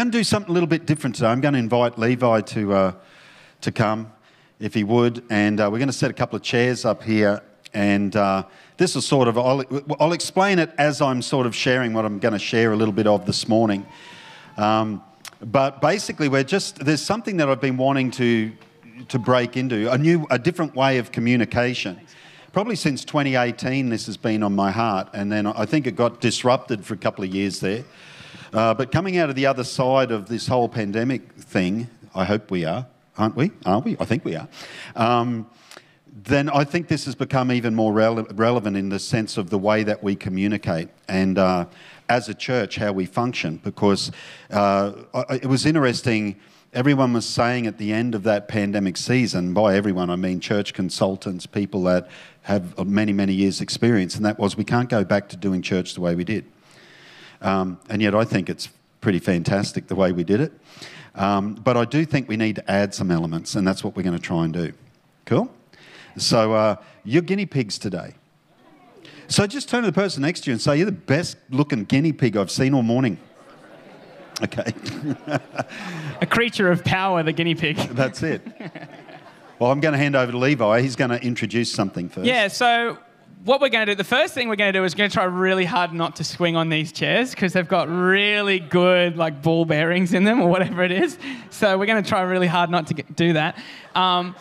going to do something a little bit different today. I'm going to invite Levi to, uh, to come, if he would, and uh, we're going to set a couple of chairs up here. And uh, this is sort of, I'll, I'll explain it as I'm sort of sharing what I'm going to share a little bit of this morning. Um, but basically, we're just, there's something that I've been wanting to, to break into, a new, a different way of communication. Probably since 2018, this has been on my heart, and then I think it got disrupted for a couple of years there. Uh, but coming out of the other side of this whole pandemic thing, I hope we are, aren't we? Are we? I think we are. Um, then I think this has become even more rele- relevant in the sense of the way that we communicate and uh, as a church how we function. Because uh, it was interesting, everyone was saying at the end of that pandemic season, by everyone I mean church consultants, people that have many, many years' experience, and that was we can't go back to doing church the way we did. Um, and yet I think it's pretty fantastic the way we did it. Um, but I do think we need to add some elements, and that's what we're going to try and do. Cool? So uh, you're guinea pigs today. So just turn to the person next to you and say, You're the best looking guinea pig I've seen all morning. Okay. A creature of power, the guinea pig. That's it. Well, I'm going to hand over to Levi. He's going to introduce something first. Yeah, so what we're going to do, the first thing we're going to do is we're going to try really hard not to swing on these chairs because they've got really good like ball bearings in them or whatever it is. So we're going to try really hard not to get, do that. Um,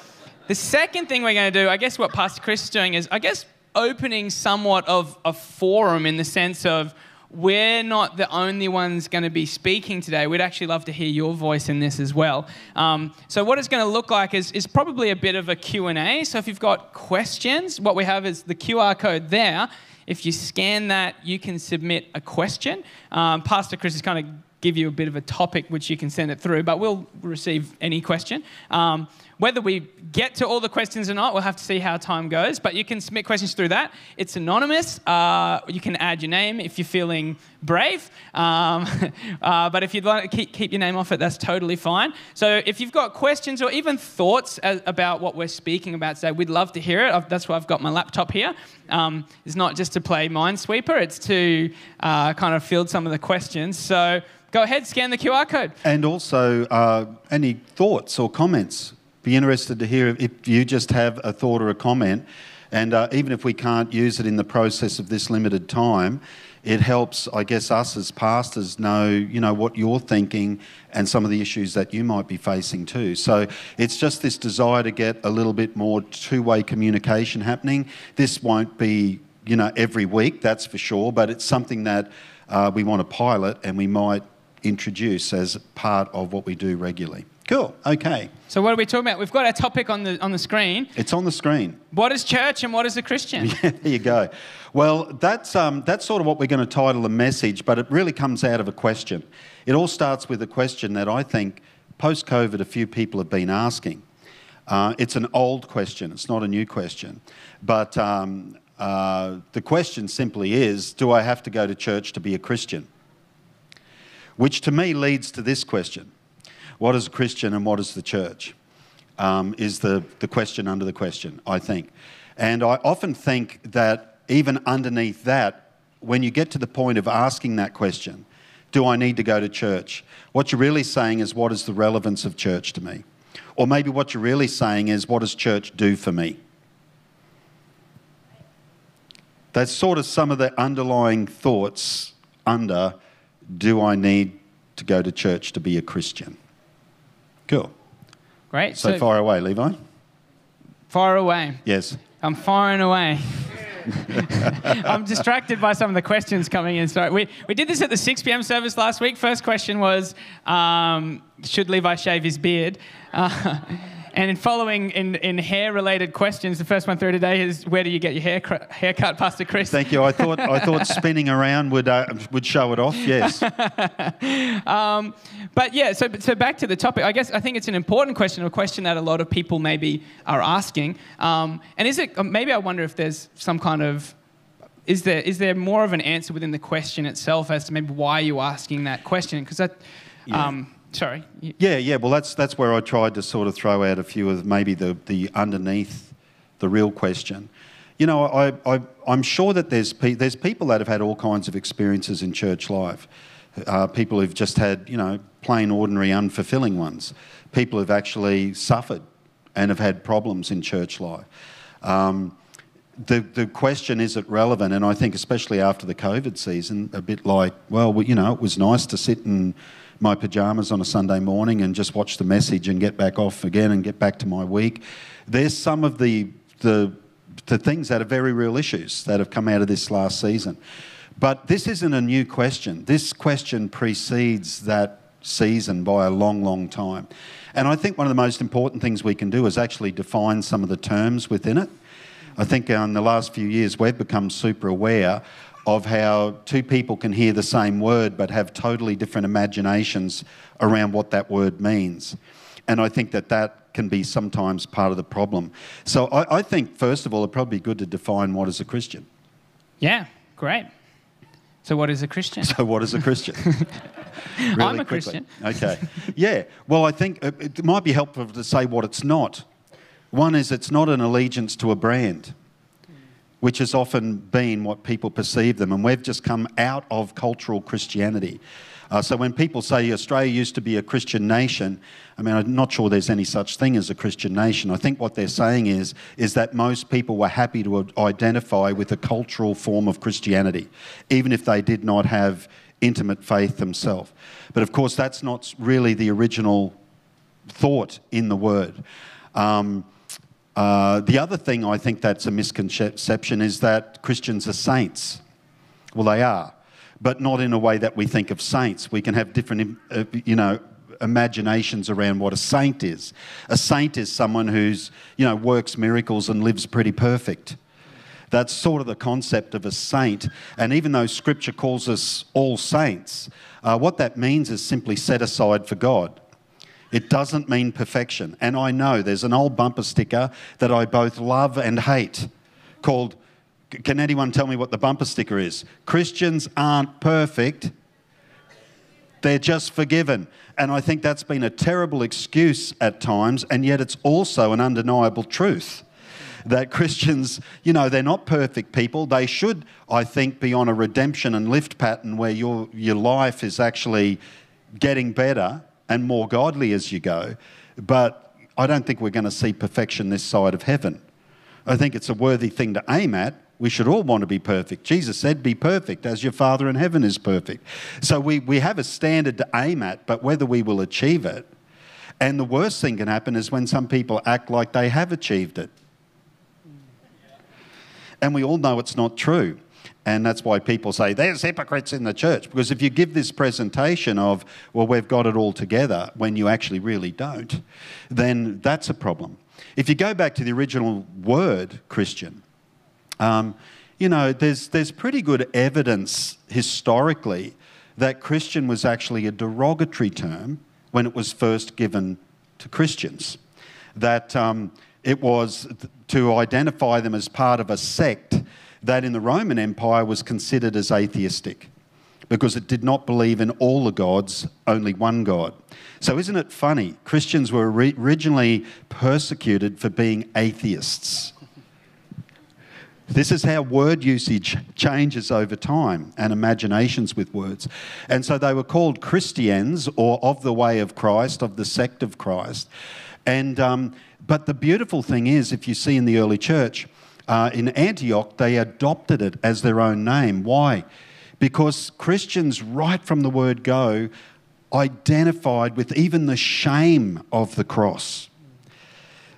the second thing we're going to do, I guess what Pastor Chris is doing is, I guess, opening somewhat of a forum in the sense of we're not the only ones going to be speaking today. We'd actually love to hear your voice in this as well. Um, so what it's going to look like is, is probably a bit of a Q&A. So if you've got questions, what we have is the QR code there. If you scan that, you can submit a question. Um, Pastor Chris is kind of give you a bit of a topic which you can send it through, but we'll receive any question. Um, whether we get to all the questions or not, we'll have to see how time goes, but you can submit questions through that. It's anonymous. Uh, you can add your name if you're feeling brave, um, uh, but if you'd like to keep, keep your name off it, that's totally fine. So if you've got questions or even thoughts as, about what we're speaking about today, we'd love to hear it. I've, that's why I've got my laptop here. Um, it's not just to play Minesweeper, it's to uh, kind of field some of the questions. So go ahead, scan the QR code. And also, uh, any thoughts or comments? Be interested to hear if you just have a thought or a comment. And uh, even if we can't use it in the process of this limited time, it helps, I guess, us as pastors know, you know, what you're thinking and some of the issues that you might be facing too. So it's just this desire to get a little bit more two-way communication happening. This won't be, you know, every week, that's for sure, but it's something that uh, we want to pilot and we might introduce as part of what we do regularly. Cool. Okay. So what are we talking about? We've got our topic on the on the screen. It's on the screen. What is church and what is a Christian? Yeah, there you go. Well, that's um, that's sort of what we're going to title the message, but it really comes out of a question. It all starts with a question that I think post COVID a few people have been asking. Uh, it's an old question. It's not a new question, but um, uh, the question simply is: Do I have to go to church to be a Christian? Which to me leads to this question What is a Christian and what is the church? Um, is the, the question under the question, I think. And I often think that even underneath that, when you get to the point of asking that question, do I need to go to church? What you're really saying is, what is the relevance of church to me? Or maybe what you're really saying is, what does church do for me? That's sort of some of the underlying thoughts under do I need to go to church to be a Christian? Cool. Great. So, so far away, Levi? Far away. Yes. I'm far and away. I'm distracted by some of the questions coming in. So we, we did this at the 6 p.m. service last week. First question was, um, should Levi shave his beard? Uh, and in following in, in hair related questions, the first one through today is where do you get your hair haircut, Pastor Chris? Thank you. I thought I thought spinning around would uh, would show it off. Yes. um, but yeah, so so back to the topic. I guess I think it's an important question, a question that a lot of people maybe are asking. Um, and is it maybe I wonder if there's some kind of is there is there more of an answer within the question itself as to maybe why you're asking that question? Because that. Yeah. Um, Sorry. Yeah, yeah. Well, that's that's where I tried to sort of throw out a few of maybe the the underneath the real question. You know, I, I I'm sure that there's pe- there's people that have had all kinds of experiences in church life. uh, people who've just had, you know, plain, ordinary, unfulfilling ones, people who've actually suffered and have had problems in church life. Um, the, the question is it relevant? And I think, especially after the COVID season, a bit like, well, you know, it was nice to sit in my pajamas on a Sunday morning and just watch the message and get back off again and get back to my week. There's some of the, the, the things that are very real issues that have come out of this last season. But this isn't a new question. This question precedes that season by a long, long time. And I think one of the most important things we can do is actually define some of the terms within it. I think in the last few years we've become super aware of how two people can hear the same word but have totally different imaginations around what that word means. And I think that that can be sometimes part of the problem. So I, I think, first of all, it'd probably be good to define what is a Christian. Yeah, great. So, what is a Christian? So, what is a Christian? really I'm a quickly. Christian. Okay. Yeah. Well, I think it might be helpful to say what it's not. One is it's not an allegiance to a brand, which has often been what people perceive them, and we've just come out of cultural Christianity. Uh, so when people say Australia used to be a Christian nation, I mean, I'm not sure there's any such thing as a Christian nation. I think what they're saying is, is that most people were happy to identify with a cultural form of Christianity, even if they did not have intimate faith themselves. But of course, that's not really the original thought in the word. Um, uh, the other thing I think that's a misconception is that Christians are saints. Well, they are, but not in a way that we think of saints. We can have different, uh, you know, imaginations around what a saint is. A saint is someone who's, you know, works miracles and lives pretty perfect. That's sort of the concept of a saint. And even though Scripture calls us all saints, uh, what that means is simply set aside for God. It doesn't mean perfection. And I know there's an old bumper sticker that I both love and hate called Can anyone tell me what the bumper sticker is? Christians aren't perfect, they're just forgiven. And I think that's been a terrible excuse at times, and yet it's also an undeniable truth that Christians, you know, they're not perfect people. They should, I think, be on a redemption and lift pattern where your, your life is actually getting better and more godly as you go. But I don't think we're going to see perfection this side of heaven. I think it's a worthy thing to aim at. We should all want to be perfect. Jesus said, Be perfect as your Father in heaven is perfect. So we, we have a standard to aim at, but whether we will achieve it. And the worst thing can happen is when some people act like they have achieved it. And we all know it's not true. And that's why people say there's hypocrites in the church. Because if you give this presentation of, well, we've got it all together, when you actually really don't, then that's a problem. If you go back to the original word Christian, um, you know, there's, there's pretty good evidence historically that Christian was actually a derogatory term when it was first given to Christians. That um, it was to identify them as part of a sect that in the Roman Empire was considered as atheistic because it did not believe in all the gods, only one God. So, isn't it funny? Christians were originally persecuted for being atheists. This is how word usage changes over time and imaginations with words. And so they were called Christians or of the way of Christ, of the sect of Christ. And, um, but the beautiful thing is, if you see in the early church, uh, in Antioch, they adopted it as their own name. Why? Because Christians, right from the word go, identified with even the shame of the cross.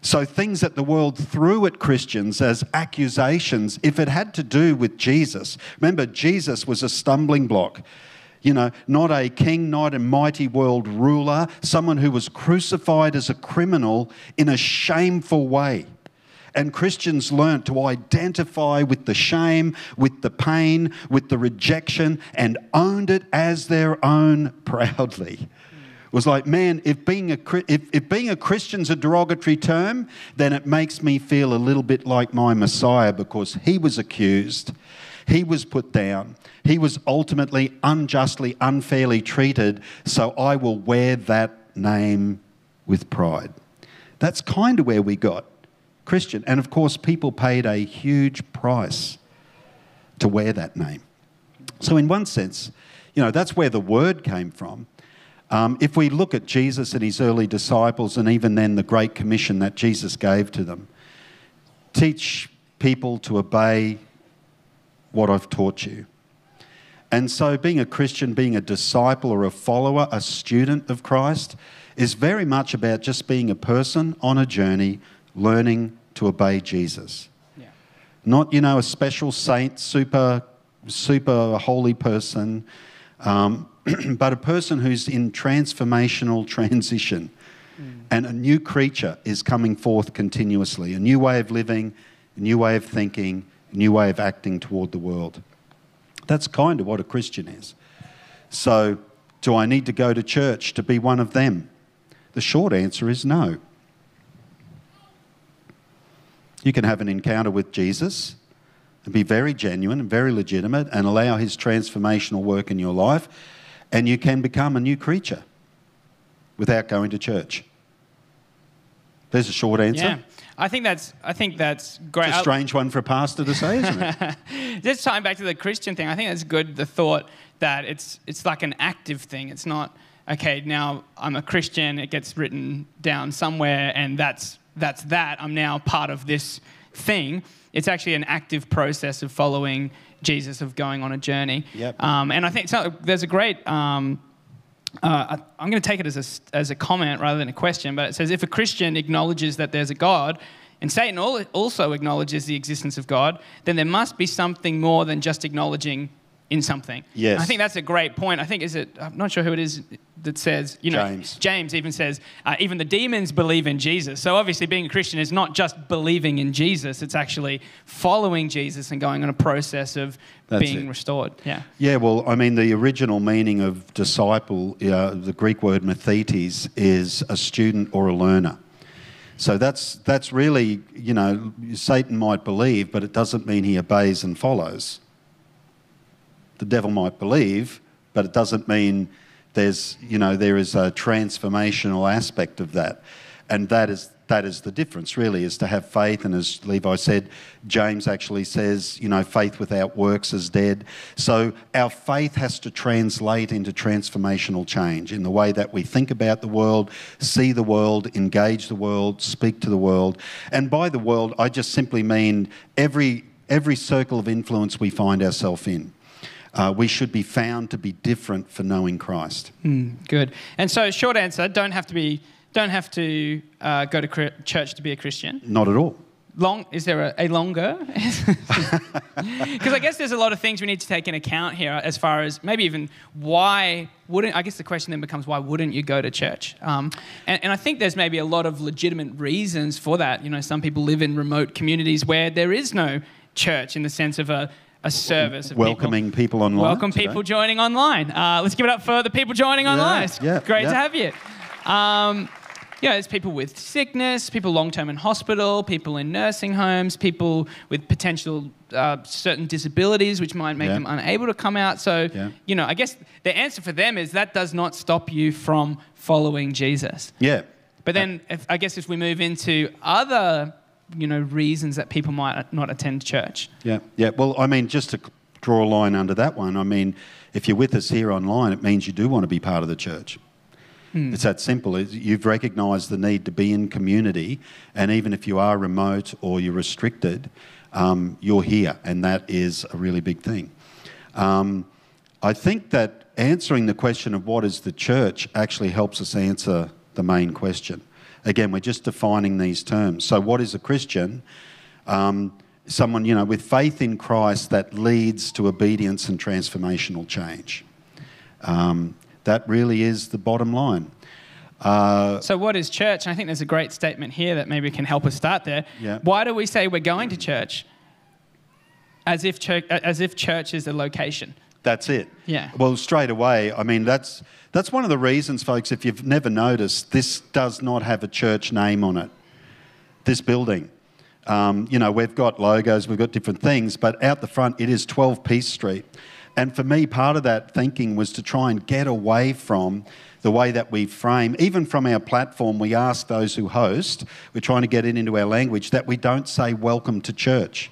So, things that the world threw at Christians as accusations, if it had to do with Jesus, remember, Jesus was a stumbling block. You know, not a king, not a mighty world ruler, someone who was crucified as a criminal in a shameful way. And Christians learnt to identify with the shame, with the pain, with the rejection, and owned it as their own proudly. It was like, man, if being, a, if, if being a Christian's a derogatory term, then it makes me feel a little bit like my Messiah because he was accused, he was put down, he was ultimately unjustly, unfairly treated, so I will wear that name with pride. That's kind of where we got. Christian. And of course, people paid a huge price to wear that name. So, in one sense, you know, that's where the word came from. Um, if we look at Jesus and his early disciples, and even then the Great Commission that Jesus gave to them, teach people to obey what I've taught you. And so, being a Christian, being a disciple or a follower, a student of Christ, is very much about just being a person on a journey, learning to obey Jesus. Yeah. Not, you know, a special saint, super, super holy person, um, but a person who's in transformational transition. And a new creature is coming forth continuously a new way of living, a new way of thinking, a new way of acting toward the world. That's kind of what a Christian is. So, do I need to go to church to be one of them? The short answer is no. You can have an encounter with Jesus and be very genuine and very legitimate and allow his transformational work in your life, and you can become a new creature without going to church. There's a short answer. Yeah. I think that's I think that's great. It's a strange one for a pastor to say, isn't it? Just tying back to the Christian thing, I think that's good. The thought that it's it's like an active thing. It's not okay. Now I'm a Christian. It gets written down somewhere, and that's that's that. I'm now part of this thing. It's actually an active process of following Jesus, of going on a journey. Yep. Um, and I think so, there's a great. Um, uh, I- I'm going to take it as a, as a comment rather than a question, but it says if a Christian acknowledges that there's a God, and Satan also acknowledges the existence of God, then there must be something more than just acknowledging in something. Yes. I think that's a great point. I think is it. I'm not sure who it is that says. You know, James. James even says uh, even the demons believe in Jesus. So obviously, being a Christian is not just believing in Jesus; it's actually following Jesus and going on a process of That's being it. restored. Yeah. Yeah, well, I mean, the original meaning of disciple, uh, the Greek word mathetes, is a student or a learner. So that's, that's really, you know, Satan might believe, but it doesn't mean he obeys and follows. The devil might believe, but it doesn't mean there's, you know, there is a transformational aspect of that. And that is, that is the difference, really, is to have faith. And as Levi said, James actually says, you know, faith without works is dead. So our faith has to translate into transformational change in the way that we think about the world, see the world, engage the world, speak to the world. And by the world, I just simply mean every, every circle of influence we find ourselves in. Uh, we should be found to be different for knowing Christ. Good. And so, short answer: don't have to be, don't have to uh, go to church to be a Christian. Not at all. Long is there a, a longer? Because I guess there's a lot of things we need to take in account here, as far as maybe even why wouldn't. I guess the question then becomes why wouldn't you go to church? Um, and, and I think there's maybe a lot of legitimate reasons for that. You know, some people live in remote communities where there is no church in the sense of a, a service of. Welcoming people, online. Welcome today. people joining online. Uh, let's give it up for the people joining online. It's yeah, great yeah. to have you. Um, yeah, there's people with sickness, people long term in hospital, people in nursing homes, people with potential uh, certain disabilities which might make Yeah. them unable to come out. So, Yeah. you know, I guess the answer for them is that does not stop you from following Jesus. Yeah. But then, if, I guess if we move into other, you know, reasons that people might not attend church. Yeah, yeah. Well, I mean, just to draw a line under that one, I mean, if you're with us here online, it means you do want to be part of the church. It's that simple. You've recognised the need to be in community, and even if you are remote or you're restricted, um, you're here, and that is a really big thing. Um, I think that answering the question of what is the church actually helps us answer the main question. Again, we're just defining these terms. So, what is a Christian? Um, someone, you know, with faith in Christ that leads to obedience and transformational change. Um, that really is the bottom line. Uh, So, what is church? And I think there's a great statement here that maybe can help us start there. Yeah. Why do we say we're going to church as if church, as if church is a location? That's it. Yeah. Well, straight away, I mean, that's, that's one of the reasons, folks, if you've never noticed, this does not have a church name on it. This building. Um, you know, we've got logos, we've got different things, but out the front, it is 12 Peace Street. And for me, part of that thinking was to try and get away from the way that we frame, even from our platform, we ask those who host, we're trying to get it into our language, that we don't say welcome to church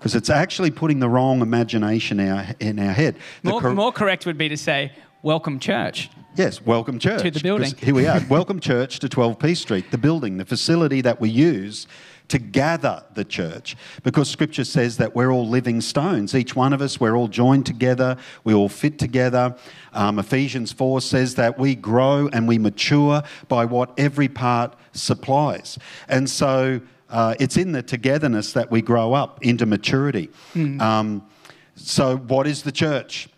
because it's actually putting the wrong imagination in our, in our head. The More, cor- more correct would be to say, welcome church. Yes, welcome church. To the building. Here we are. welcome church to 12 P Street, the building, the facility that we use to gather the church. Because scripture says that we're all living stones. Each one of us, we're all joined together, we all fit together. Um, Ephesians 4 says that we grow and we mature by what every part supplies. And so uh, it's in the togetherness that we grow up into maturity. Um, so, what is the church?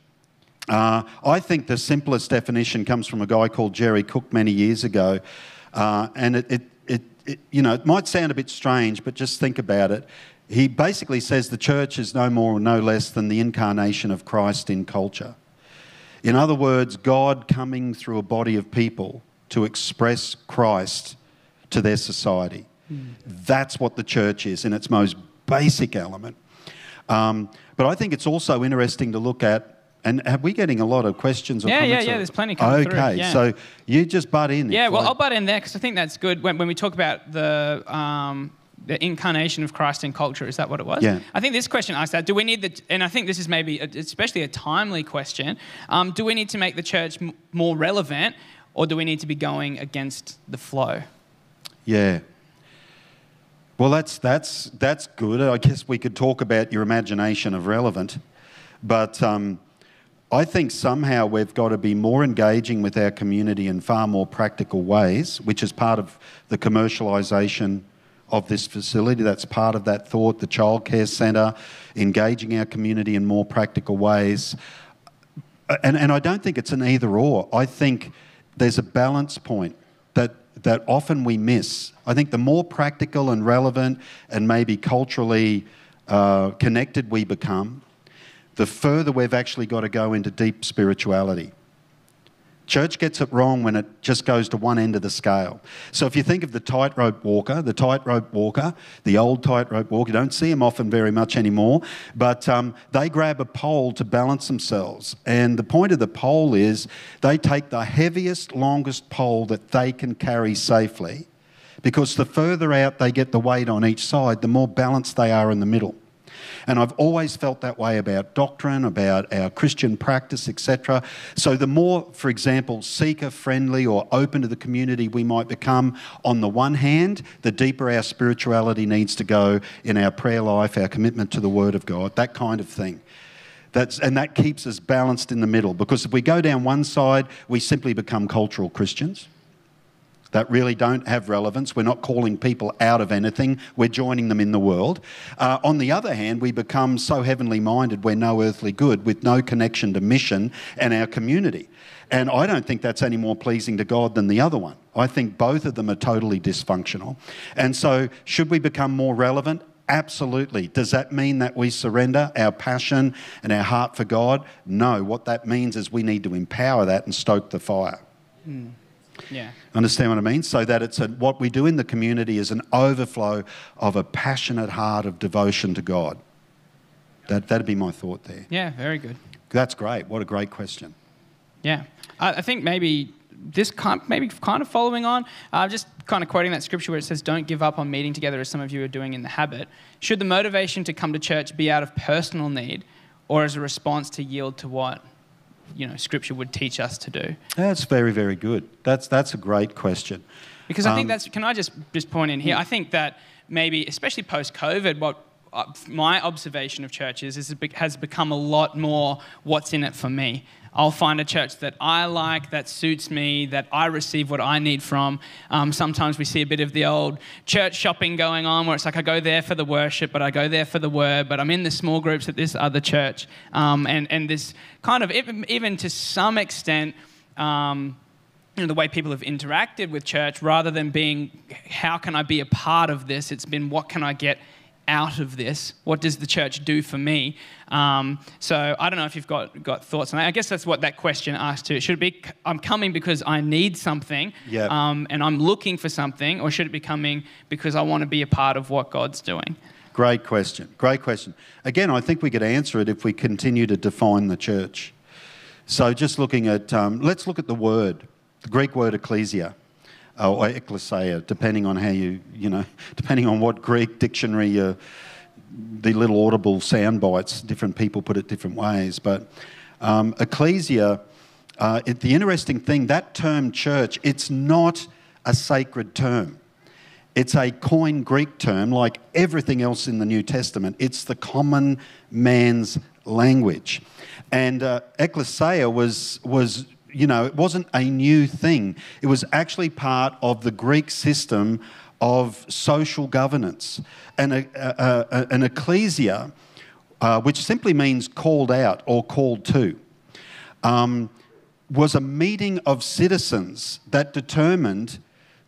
Uh, I think the simplest definition comes from a guy called Jerry Cook many years ago, uh, and it, it, it, it, you know, it might sound a bit strange, but just think about it. He basically says the church is no more or no less than the incarnation of Christ in culture. In other words, God coming through a body of people to express Christ to their society. That's what the church is in its most basic element. Um, but I think it's also interesting to look at. And are we getting a lot of questions? Or Yeah, yeah, comments yeah, or- there's plenty coming through, Okay, yeah. so you just butt in. Yeah, well, I- I'll butt in there because I think that's good. When, when we talk about the um, the incarnation of Christ in culture, is that what it was? Yeah. I think this question asks that. Do we need the? And I think this is maybe a, especially a timely question. Um, do we need to make the church m- more relevant, or do we need to be going against the flow? Yeah. Well, that's, that's, that's good. I guess we could talk about your imagination of relevant. But um, I think somehow we've got to be more engaging with our community in far more practical ways, which is part of the commercialisation of this facility. That's part of that thought, the childcare centre, engaging our community in more practical ways. And, and I don't think it's an either or. I think there's a balance point that, that often we miss. I think the more practical and relevant and maybe culturally uh, connected we become, the further we've actually got to go into deep spirituality. Church gets it wrong when it just goes to one end of the scale. So if you think of the tightrope walker, the tightrope walker, the old tightrope walker, you don't see them often very much anymore, but um, they grab a pole to balance themselves. And the point of the pole is they take the heaviest, longest pole that they can carry safely, because the further out they get the weight on each side, the more balanced they are in the middle. And I've always felt that way about doctrine, about our Christian practice, etc. So, the more, for example, seeker friendly or open to the community we might become, on the one hand, the deeper our spirituality needs to go in our prayer life, our commitment to the Word of God, that kind of thing. That's, and that keeps us balanced in the middle because if we go down one side, we simply become cultural Christians that really don't have relevance. We're not calling people out of anything, we're joining them in the world. Uh, on the other hand, we become so heavenly minded, we're no earthly good with no connection to mission and our community. And I don't think that's any more pleasing to God than the other one. I think both of them are totally dysfunctional. And so, should we become more relevant? Absolutely. Does that mean that we surrender our passion and our heart for God? No. What that means is we need to empower that and stoke the fire. Yeah. Understand what I mean? So that it's a, what we do in the community is an overflow of a passionate heart of devotion to God. That, that'd be my thought there. Yeah. Very good. That's great. What a great question. Yeah, I, I think maybe this kind, maybe kind of following on, uh, just kind of quoting that scripture where it says, "Don't give up on meeting together as some of you are doing in the habit." Should the motivation to come to church be out of personal need, or as a response to yield to what you know Scripture would teach us to do? That's very, very good. That's, that's a great question. Because I think Um, that's. Can I just just point in here? I think that maybe, especially post COVID, what my observation of churches is it has become a lot more what's in it for me. I'll find a church that I like, that suits me, that I receive what I need from. Um, sometimes we see a bit of the old church shopping going on where it's like I go there for the worship, but I go there for the word, but I'm in the small groups at this other church. Um, and, and this kind of, even, even to some extent, um, you know, the way people have interacted with church rather than being how can I be a part of this, it's been what can I get out of this? What does the church do for me? Um, so I don't know if you've got, got thoughts on that. I guess that's what that question asks too. Should it be I'm coming because I need something Yeah. um, and I'm looking for something, or should it be coming because I want to be a part of what God's doing? Great question. Great question. Again, I think we could answer it if we continue to define the church. So, just looking at, um, let's look at the word, the Greek word ecclesia, or ecclesia, depending on how you, you know, depending on what Greek dictionary you're, the little audible sound bites. Different people put it different ways, but um, ecclesia. Uh, it, the interesting thing, that term church, it's not a sacred term. It's a Koine Greek term, like everything else in the New Testament. It's the common man's language. And uh, ecclesia was, was, you know, it wasn't a new thing. It was actually part of the Greek system of social governance. And a, a, a, an ecclesia, uh, which simply means called out or called to, um, was a meeting of citizens that determined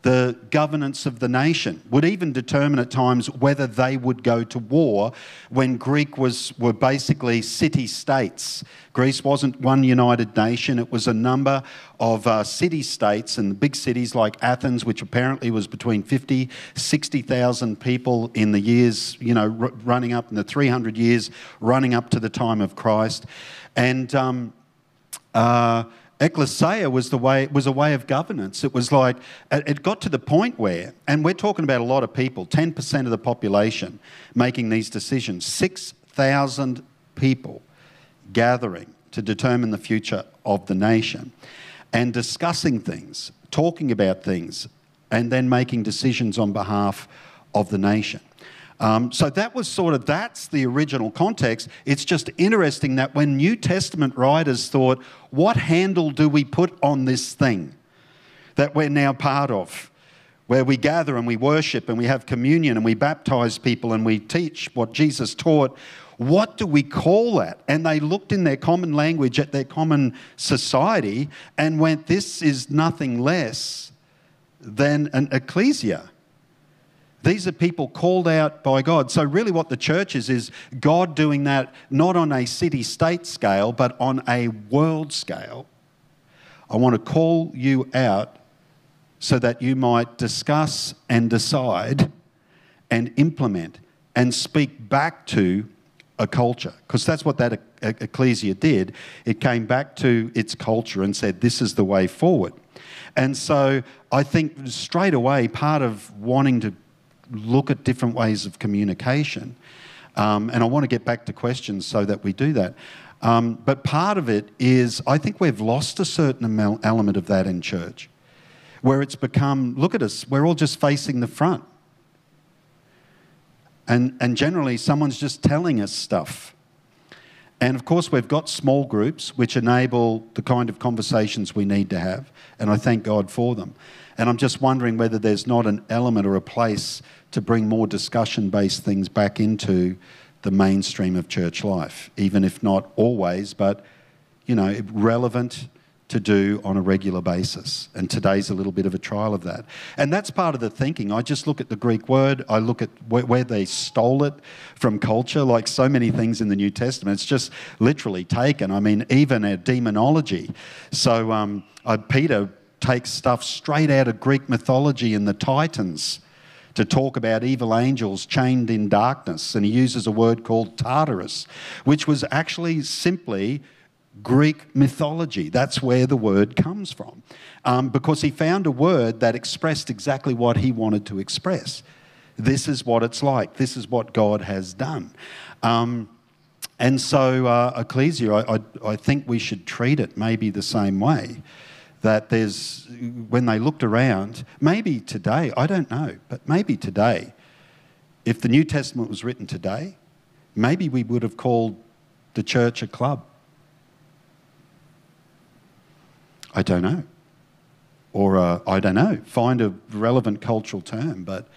the governance of the nation, would even determine at times whether they would go to war when Greek was, were basically city states. Greece wasn't one united nation, it was a number of uh, city states and big cities like Athens, which apparently was between 50, 60,000 people in the years, you know, r- running up in the 300 years running up to the time of Christ. And, um, uh, ecclesia was the way was a way of governance. It was like it got to the point where, and we're talking about a lot of people, ten percent of the population making these decisions, six thousand people gathering to determine the future of the nation, and discussing things, talking about things, and then making decisions on behalf of the nation. Um, so that was sort of that's the original context. It's just interesting that when New Testament writers thought, what handle do we put on this thing that we're now part of? Where we gather and we worship and we have communion and we baptize people and we teach what Jesus taught. What do we call that? And they looked in their common language at their common society and went, This is nothing less than an ecclesia. These are people called out by God. So, really, what the church is, is God doing that not on a city state scale, but on a world scale. I want to call you out so that you might discuss and decide and implement and speak back to a culture. Because that's what that ecclesia did. It came back to its culture and said, This is the way forward. And so I think straight away, part of wanting to look at different ways of communication. Um, and I want to get back to questions so that we do that. Um, but part of it is, I think we've lost a certain element of that in church, where it's become, look at us, we're all just facing the front. And, and generally, someone's just telling us stuff. And of course, we've got small groups which enable the kind of conversations we need to have, and I thank God for them. And I'm just wondering whether there's not an element or a place to bring more discussion based things back into the mainstream of church life, even if not always, but you know, relevant to do on a regular basis. And today's a little bit of a trial of that. And that's part of the thinking. I just look at the Greek word, I look at where, they stole it from culture, like so many things in the New Testament. It's just literally taken. I mean, even a demonology. So um, uh, Peter takes stuff straight out of Greek mythology and the Titans to talk about evil angels chained in darkness. And he uses a word called Tartarus, which was actually simply Greek mythology. That's where the word comes from. Um, because he found a word that expressed exactly what he wanted to express. This is what it's like, this is what God has done. Um, and so, uh, Ecclesia, I, I, I think we should treat it maybe the same way that there's, when they looked around, maybe today, I don't know, but maybe today, if the New Testament was written today, maybe we would have called the church a club. I don't know. Or uh, I don't know, find a relevant cultural term, but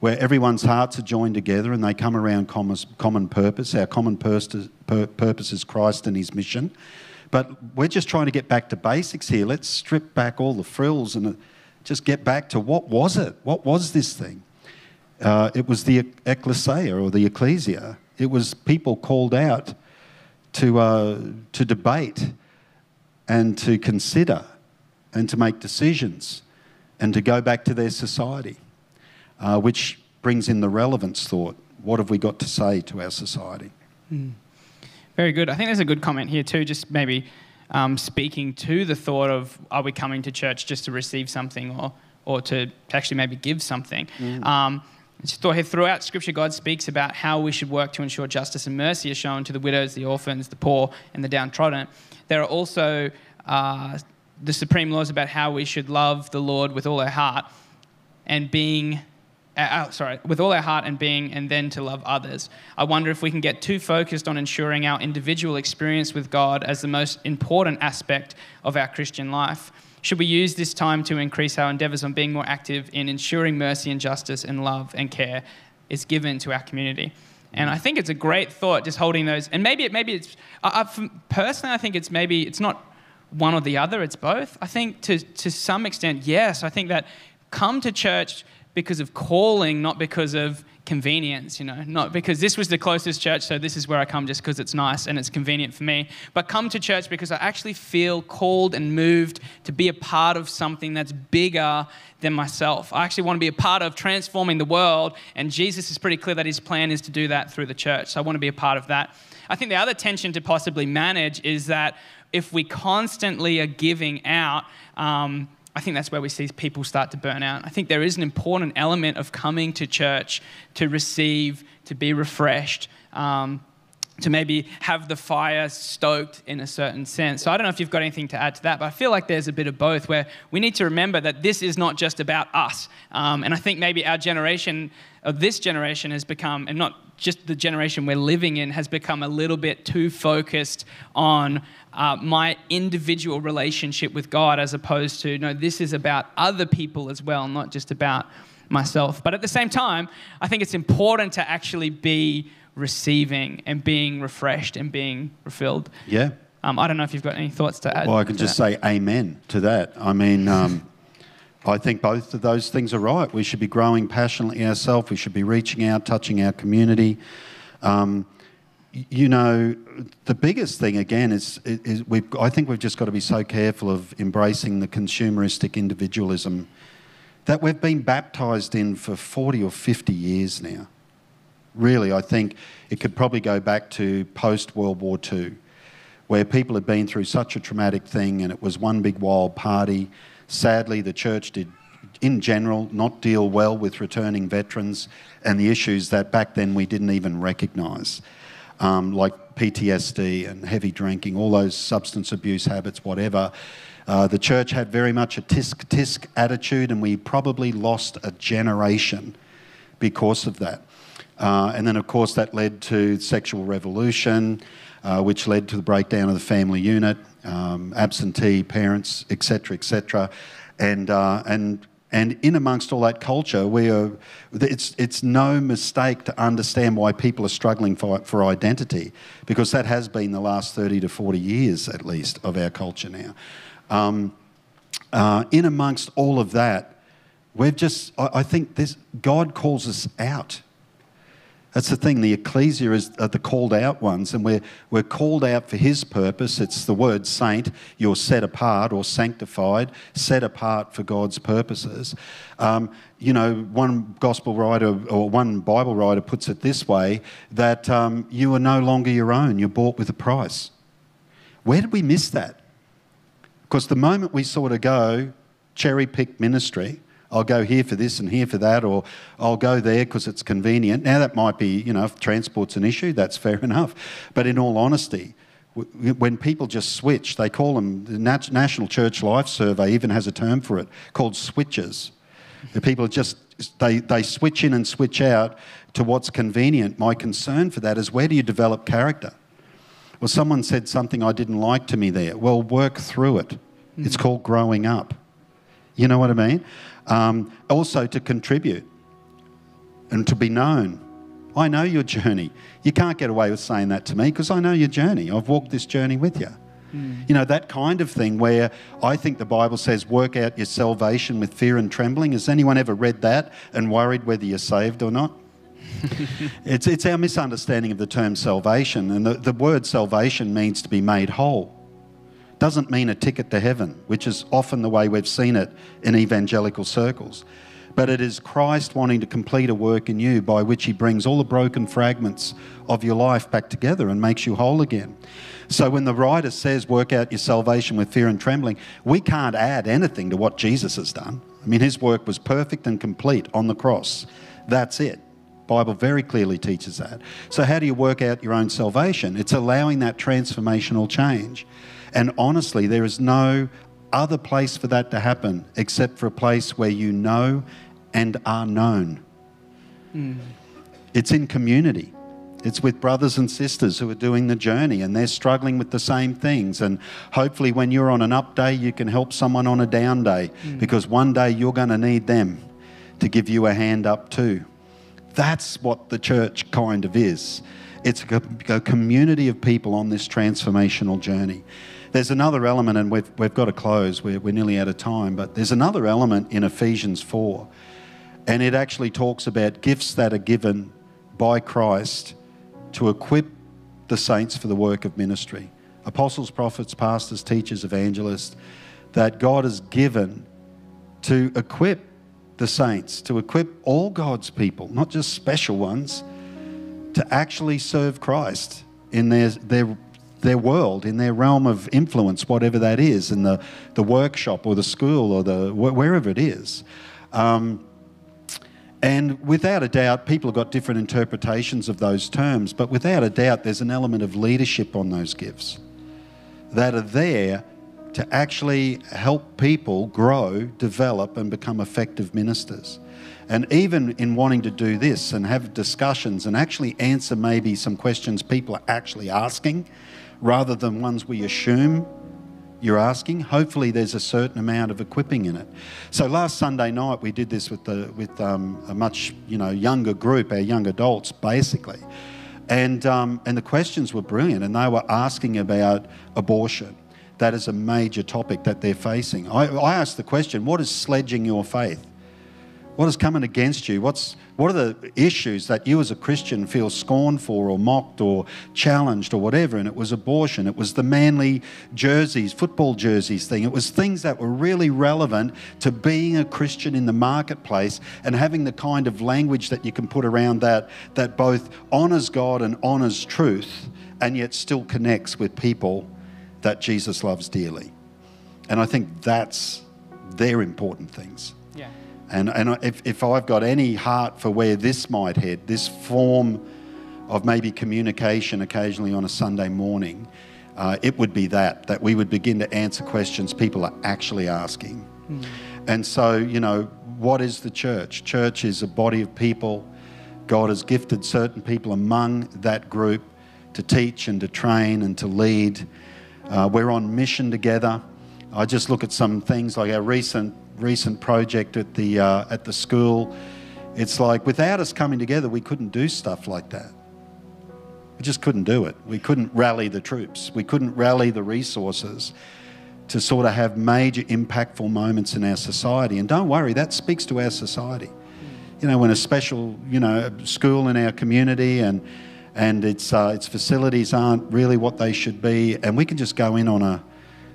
where everyone's hearts are joined together and they come around common purpose. Our common purpose is Christ and his mission. But we're just trying to get back to basics here. Let's strip back all the frills and uh, just get back to what was it? What was this thing? Uh, it was the ecclesia or the ecclesia. It was people called out to, uh, to debate and to consider and to make decisions and to go back to their society, uh, which brings in the relevance thought. What have we got to say to our society? Mm. Very good. I think there's a good comment here too, just maybe um, speaking to the thought of are we coming to church just to receive something or, or to actually maybe give something. Mm. Um, Throughout Scripture, God speaks about how we should work to ensure justice and mercy are shown to the widows, the orphans, the poor, and the downtrodden. There are also uh, the supreme laws about how we should love the Lord with all our heart and being uh, oh, sorry, with all our heart and being, and then to love others. I wonder if we can get too focused on ensuring our individual experience with God as the most important aspect of our Christian life. Should we use this time to increase our endeavors on being more active in ensuring mercy and justice and love and care is given to our community? And I think it's a great thought, just holding those. And maybe, it, maybe it's I, I, personally, I think it's maybe it's not one or the other; it's both. I think to to some extent, yes. I think that come to church because of calling, not because of convenience, you know, not because this was the closest church, so this is where I come just because it's nice and it's convenient for me, but come to church because I actually feel called and moved to be a part of something that's bigger than myself. I actually want to be a part of transforming the world, and Jesus is pretty clear that his plan is to do that through the church. So I want to be a part of that. I think the other tension to possibly manage is that if we constantly are giving out, um, I think that's where we see people start to burn out. I think there is an important element of coming to church to receive, to be refreshed, um, to maybe have the fire stoked in a certain sense. So I don't know if you've got anything to add to that, but I feel like there's a bit of both where we need to remember that this is not just about us. Um, and I think maybe our generation, or this generation, has become, and not just the generation we're living in, has become a little bit too focused on uh, my individual relationship with God as opposed to, no, this is about other people as well, not just about myself. But at the same time, I think it's important to actually be receiving and being refreshed and being refilled. Yeah. Um, I don't know if you've got any thoughts to add. Well, I can just that. say amen to that. I mean, um, I think both of those things are right. We should be growing passionately ourselves. We should be reaching out, touching our community. Um, you know, the biggest thing again is, is we I think we've just got to be so careful of embracing the consumeristic individualism that we've been baptized in for 40 or 50 years now. Really, I think it could probably go back to post World War II, where people had been through such a traumatic thing and it was one big wild party. Sadly, the church did, in general, not deal well with returning veterans and the issues that back then we didn't even recognise um, like PTSD and heavy drinking, all those substance abuse habits, whatever. Uh, the church had very much a tisk tisk attitude, and we probably lost a generation because of that. Uh, and then, of course, that led to sexual revolution, uh, which led to the breakdown of the family unit, um, absentee parents, etc., etc. And, uh, and and in amongst all that culture, we are, it's, it's no mistake to understand why people are struggling for, for identity, because that has been the last 30 to 40 years, at least, of our culture now. Um, uh, in amongst all of that, we've just, I, I think this, God calls us out that's the thing. The ecclesia is the called out ones, and we're, we're called out for his purpose. It's the word saint. You're set apart or sanctified, set apart for God's purposes. Um, you know, one gospel writer or one Bible writer puts it this way that um, you are no longer your own, you're bought with a price. Where did we miss that? Because the moment we sort of go cherry pick ministry, I'll go here for this and here for that, or I'll go there because it's convenient. Now, that might be, you know, if transport's an issue, that's fair enough. But in all honesty, when people just switch, they call them, the National Church Life Survey even has a term for it called switches. The people just, they, they switch in and switch out to what's convenient. My concern for that is where do you develop character? Well, someone said something I didn't like to me there. Well, work through it. Mm-hmm. It's called growing up. You know what I mean? Um, also, to contribute and to be known. I know your journey. You can't get away with saying that to me because I know your journey. I've walked this journey with you. Mm. You know, that kind of thing where I think the Bible says, work out your salvation with fear and trembling. Has anyone ever read that and worried whether you're saved or not? it's, it's our misunderstanding of the term salvation. And the, the word salvation means to be made whole doesn't mean a ticket to heaven, which is often the way we've seen it in evangelical circles. But it is Christ wanting to complete a work in you by which he brings all the broken fragments of your life back together and makes you whole again. So when the writer says, work out your salvation with fear and trembling, we can't add anything to what Jesus has done. I mean, his work was perfect and complete on the cross. That's it. Bible very clearly teaches that. So how do you work out your own salvation? It's allowing that transformational change. And honestly, there is no other place for that to happen except for a place where you know and are known. Mm. It's in community. It's with brothers and sisters who are doing the journey and they're struggling with the same things. And hopefully, when you're on an up day, you can help someone on a down day mm. because one day you're going to need them to give you a hand up too. That's what the church kind of is. It's a, a community of people on this transformational journey. There's another element, and we've, we've got to close, we're, we're nearly out of time, but there's another element in Ephesians 4, and it actually talks about gifts that are given by Christ to equip the saints for the work of ministry. Apostles, prophets, pastors, teachers, evangelists, that God has given to equip the saints, to equip all God's people, not just special ones, to actually serve Christ in their, their, their world, in their realm of influence, whatever that is, in the, the workshop or the school or the, wherever it is. Um, and without a doubt, people have got different interpretations of those terms, but without a doubt, there's an element of leadership on those gifts that are there to actually help people grow, develop, and become effective ministers. And even in wanting to do this and have discussions and actually answer maybe some questions people are actually asking rather than ones we assume you're asking. Hopefully, there's a certain amount of equipping in it. So last Sunday night, we did this with the with um, a much you know younger group, our young adults, basically, and um, and the questions were brilliant, and they were asking about abortion. That is a major topic that they're facing. I, I asked the question, "What is sledging your faith?" What is coming against you? What's, what are the issues that you as a Christian feel scorned for or mocked or challenged or whatever? And it was abortion. It was the manly jerseys, football jerseys thing. It was things that were really relevant to being a Christian in the marketplace and having the kind of language that you can put around that that both honours God and honours truth and yet still connects with people that Jesus loves dearly. And I think that's their important things. And, and if, if I've got any heart for where this might head, this form of maybe communication occasionally on a Sunday morning, uh, it would be that, that we would begin to answer questions people are actually asking. Mm. And so, you know, what is the church? Church is a body of people. God has gifted certain people among that group to teach and to train and to lead. Uh, we're on mission together. I just look at some things like our recent recent project at the, uh, at the school. It's like without us coming together, we couldn't do stuff like that. We just couldn't do it. We couldn't rally the troops. We couldn't rally the resources to sort of have major impactful moments in our society. And don't worry, that speaks to our society. You know, when a special, you know, school in our community and and its uh, its facilities aren't really what they should be, and we can just go in on a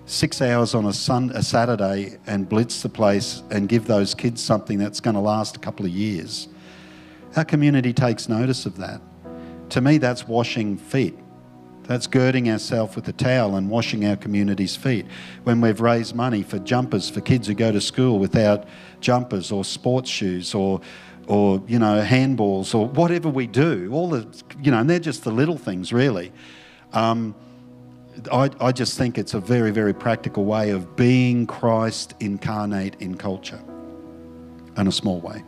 six hours on a, sun, a Saturday and blitz the place and give those kids something that's going to last a couple of years. Our community takes notice of that. To me, that's washing feet. That's girding ourselves with a towel and washing our community's feet. When we've raised money for jumpers for kids who go to school without jumpers or sports shoes or or you know handballs or whatever we do, all the you know, and they're just the little things really. Um, I, I just think it's a very, very practical way of being Christ incarnate in culture in a small way.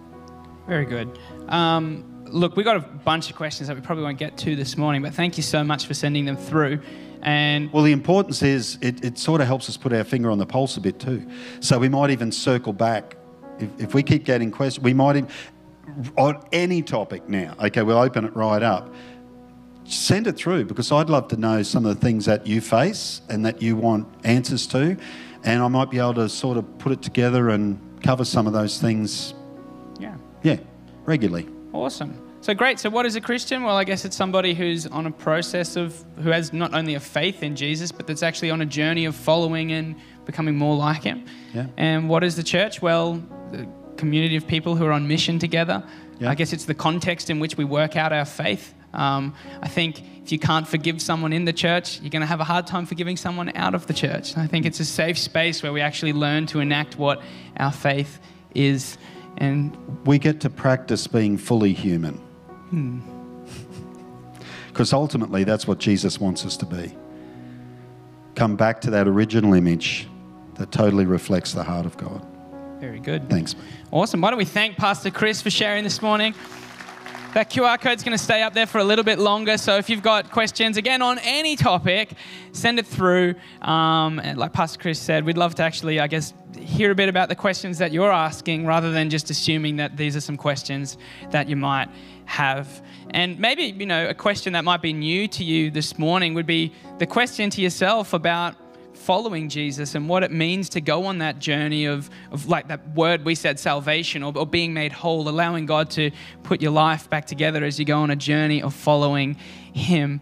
Very good. Um, look, we've got a bunch of questions that we probably won't get to this morning, but thank you so much for sending them through. And well, the importance is it, it sort of helps us put our finger on the pulse a bit too. So we might even circle back. If, if we keep getting questions, we might even, on any topic now, okay, we'll open it right up send it through because I'd love to know some of the things that you face and that you want answers to. And I might be able to sort of put it together and cover some of those things. Yeah. Yeah, regularly. Awesome. So great. So what is a Christian? Well, I guess it's somebody who's on a process of who has not only a faith in Jesus, but that's actually on a journey of following and becoming more like him. Yeah. And what is the church? Well, the community of people who are on mission together. Yeah. I guess it's the context in which we work out our faith. Um, I think if you can't forgive someone in the church, you're going to have a hard time forgiving someone out of the church. I think it's a safe space where we actually learn to enact what our faith is And we get to practice being fully human. Because ultimately, that's what Jesus wants us to be. Come back to that original image that totally reflects the heart of God. very good. Thanks. Awesome. Why don't we thank Pastor Chris for sharing this morning? That QR code's going to stay up there for a little bit longer. So if you've got questions, again, on any topic, send it through. Um, and like Pastor Chris said, we'd love to actually, I guess, hear a bit about the questions that you're asking rather than just assuming that these are some questions that you might have. And maybe, you know, a question that might be new to you this morning would be the question to yourself about following Jesus and what it means to go on that journey of, of like that word we said, salvation or, or being made whole, allowing God to put your life back together as you go on a journey of following Him.